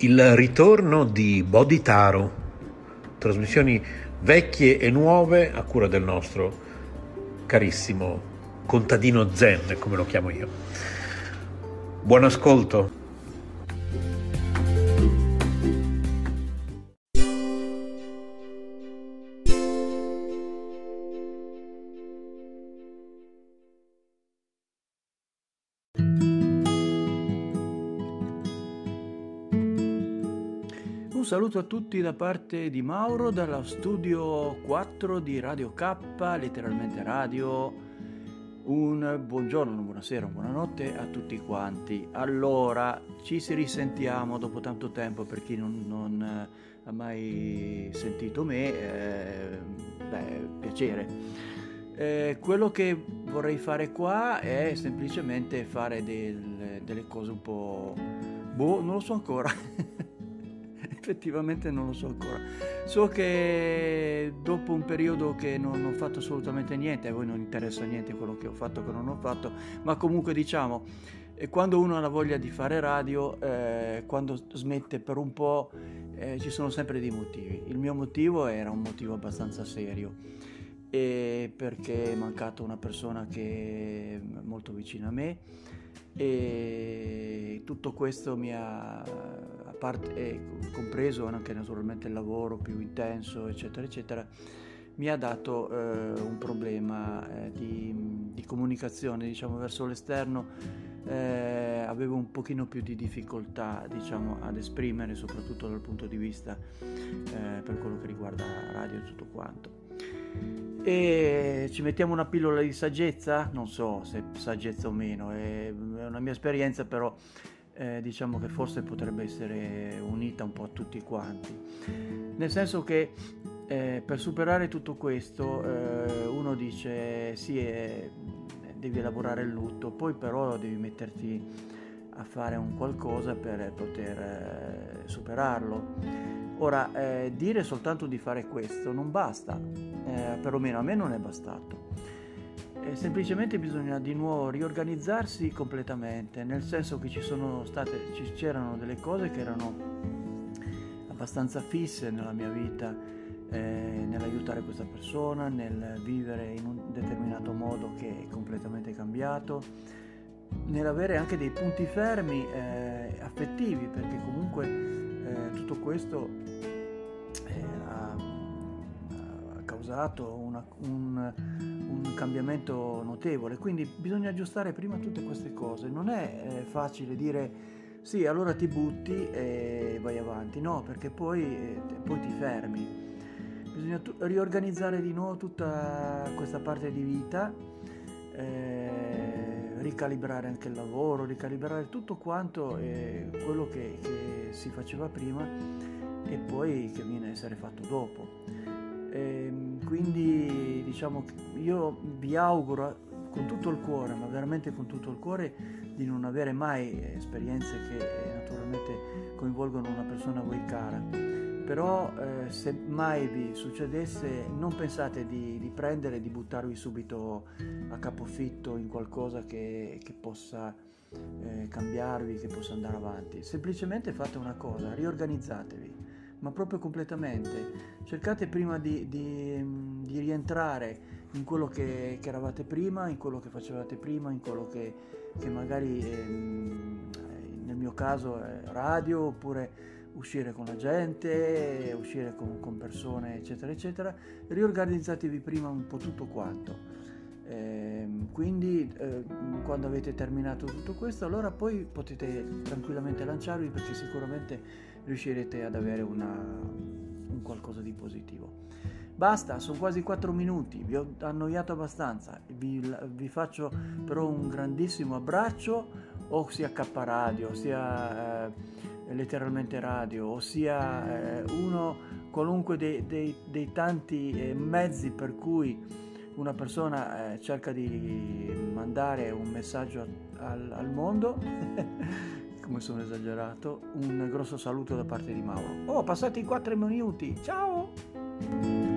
Il ritorno di Bodhitaro, trasmissioni vecchie e nuove a cura del nostro carissimo contadino Zen, come lo chiamo io. Buon ascolto. Saluto a tutti da parte di Mauro dallo studio 4 di Radio K, letteralmente radio. Un buongiorno, una buonasera, una buonanotte a tutti quanti. Allora, ci si risentiamo dopo tanto tempo per chi non, non eh, ha mai sentito me, eh, beh, piacere. Eh, quello che vorrei fare qua è semplicemente fare del, delle cose un po'... Boh, non lo so ancora. effettivamente non lo so ancora. So che dopo un periodo che non ho fatto assolutamente niente, a voi non interessa niente quello che ho fatto che non ho fatto, ma comunque diciamo, quando uno ha la voglia di fare radio, eh, quando smette per un po', eh, ci sono sempre dei motivi. Il mio motivo era un motivo abbastanza serio e perché è mancata una persona che è molto vicina a me e tutto questo mi ha, parte, eh, compreso anche naturalmente il lavoro più intenso, eccetera, eccetera, mi ha dato eh, un problema eh, di, di, comunicazione, diciamo, verso l'esterno. Eh, avevo un pochino più di difficoltà, diciamo, ad esprimere, soprattutto dal punto di vista eh, per quello che riguarda radio e tutto quanto. E ci mettiamo una pillola di saggezza? Non so se saggezza o meno, è una mia esperienza però eh, diciamo che forse potrebbe essere unita un po' a tutti quanti. Nel senso che eh, per superare tutto questo eh, uno dice sì, eh, devi elaborare il lutto, poi però devi metterti a fare un qualcosa per poter eh, superarlo Ora, eh, dire soltanto di fare questo non basta, perlomeno a me non è bastato. Eh, semplicemente bisogna di nuovo riorganizzarsi completamente, nel senso che ci sono state, c'erano delle cose che erano abbastanza fisse nella mia vita, eh, nell'aiutare questa persona, nel vivere in un determinato modo che è completamente cambiato, nell'avere anche dei punti fermi eh, affettivi, perché comunque eh, tutto questo causato una, un, un, cambiamento notevole. Quindi bisogna aggiustare prima tutte queste cose. Non è eh, facile dire sì, allora ti butti e vai avanti, no, perché poi, eh, poi ti fermi. Bisogna tu- riorganizzare di nuovo tutta questa parte di vita. Eh, ricalibrare anche il lavoro, ricalibrare tutto quanto eh, quello che, che si faceva prima e poi che viene a essere fatto dopo. E ehm, quindi diciamo io vi auguro con tutto il cuore, ma veramente con tutto il cuore, di non avere mai esperienze che naturalmente coinvolgono una persona a voi cara. Però eh, se mai vi succedesse non pensate di, di prendere e di buttarvi subito a capofitto in qualcosa che, che possa eh, cambiarvi, che possa andare avanti. Semplicemente fate una cosa, riorganizzatevi ma proprio completamente. Cercate prima di, di, di rientrare in quello che, che, eravate prima, in quello che facevate prima, in quello che, che magari ehm, nel mio caso è radio oppure uscire con la gente, uscire con, con persone eccetera eccetera. Riorganizzatevi prima un po' tutto quanto. Eh, quindi eh, quando avete terminato tutto questo allora poi potete tranquillamente lanciarvi perché sicuramente riuscirete ad avere una, un qualcosa di positivo. Basta, sono quasi 4 minuti, vi ho annoiato abbastanza, vi, vi faccio però un grandissimo abbraccio, o sia K Radio, sia eh, letteralmente radio, o sia eh, uno qualunque dei, dei, dei tanti eh, mezzi per cui una persona eh, cerca di mandare un messaggio al, al mondo. come sono esagerato, un grosso saluto da parte di Mauro. Oh, passati 4 minuti, ciao!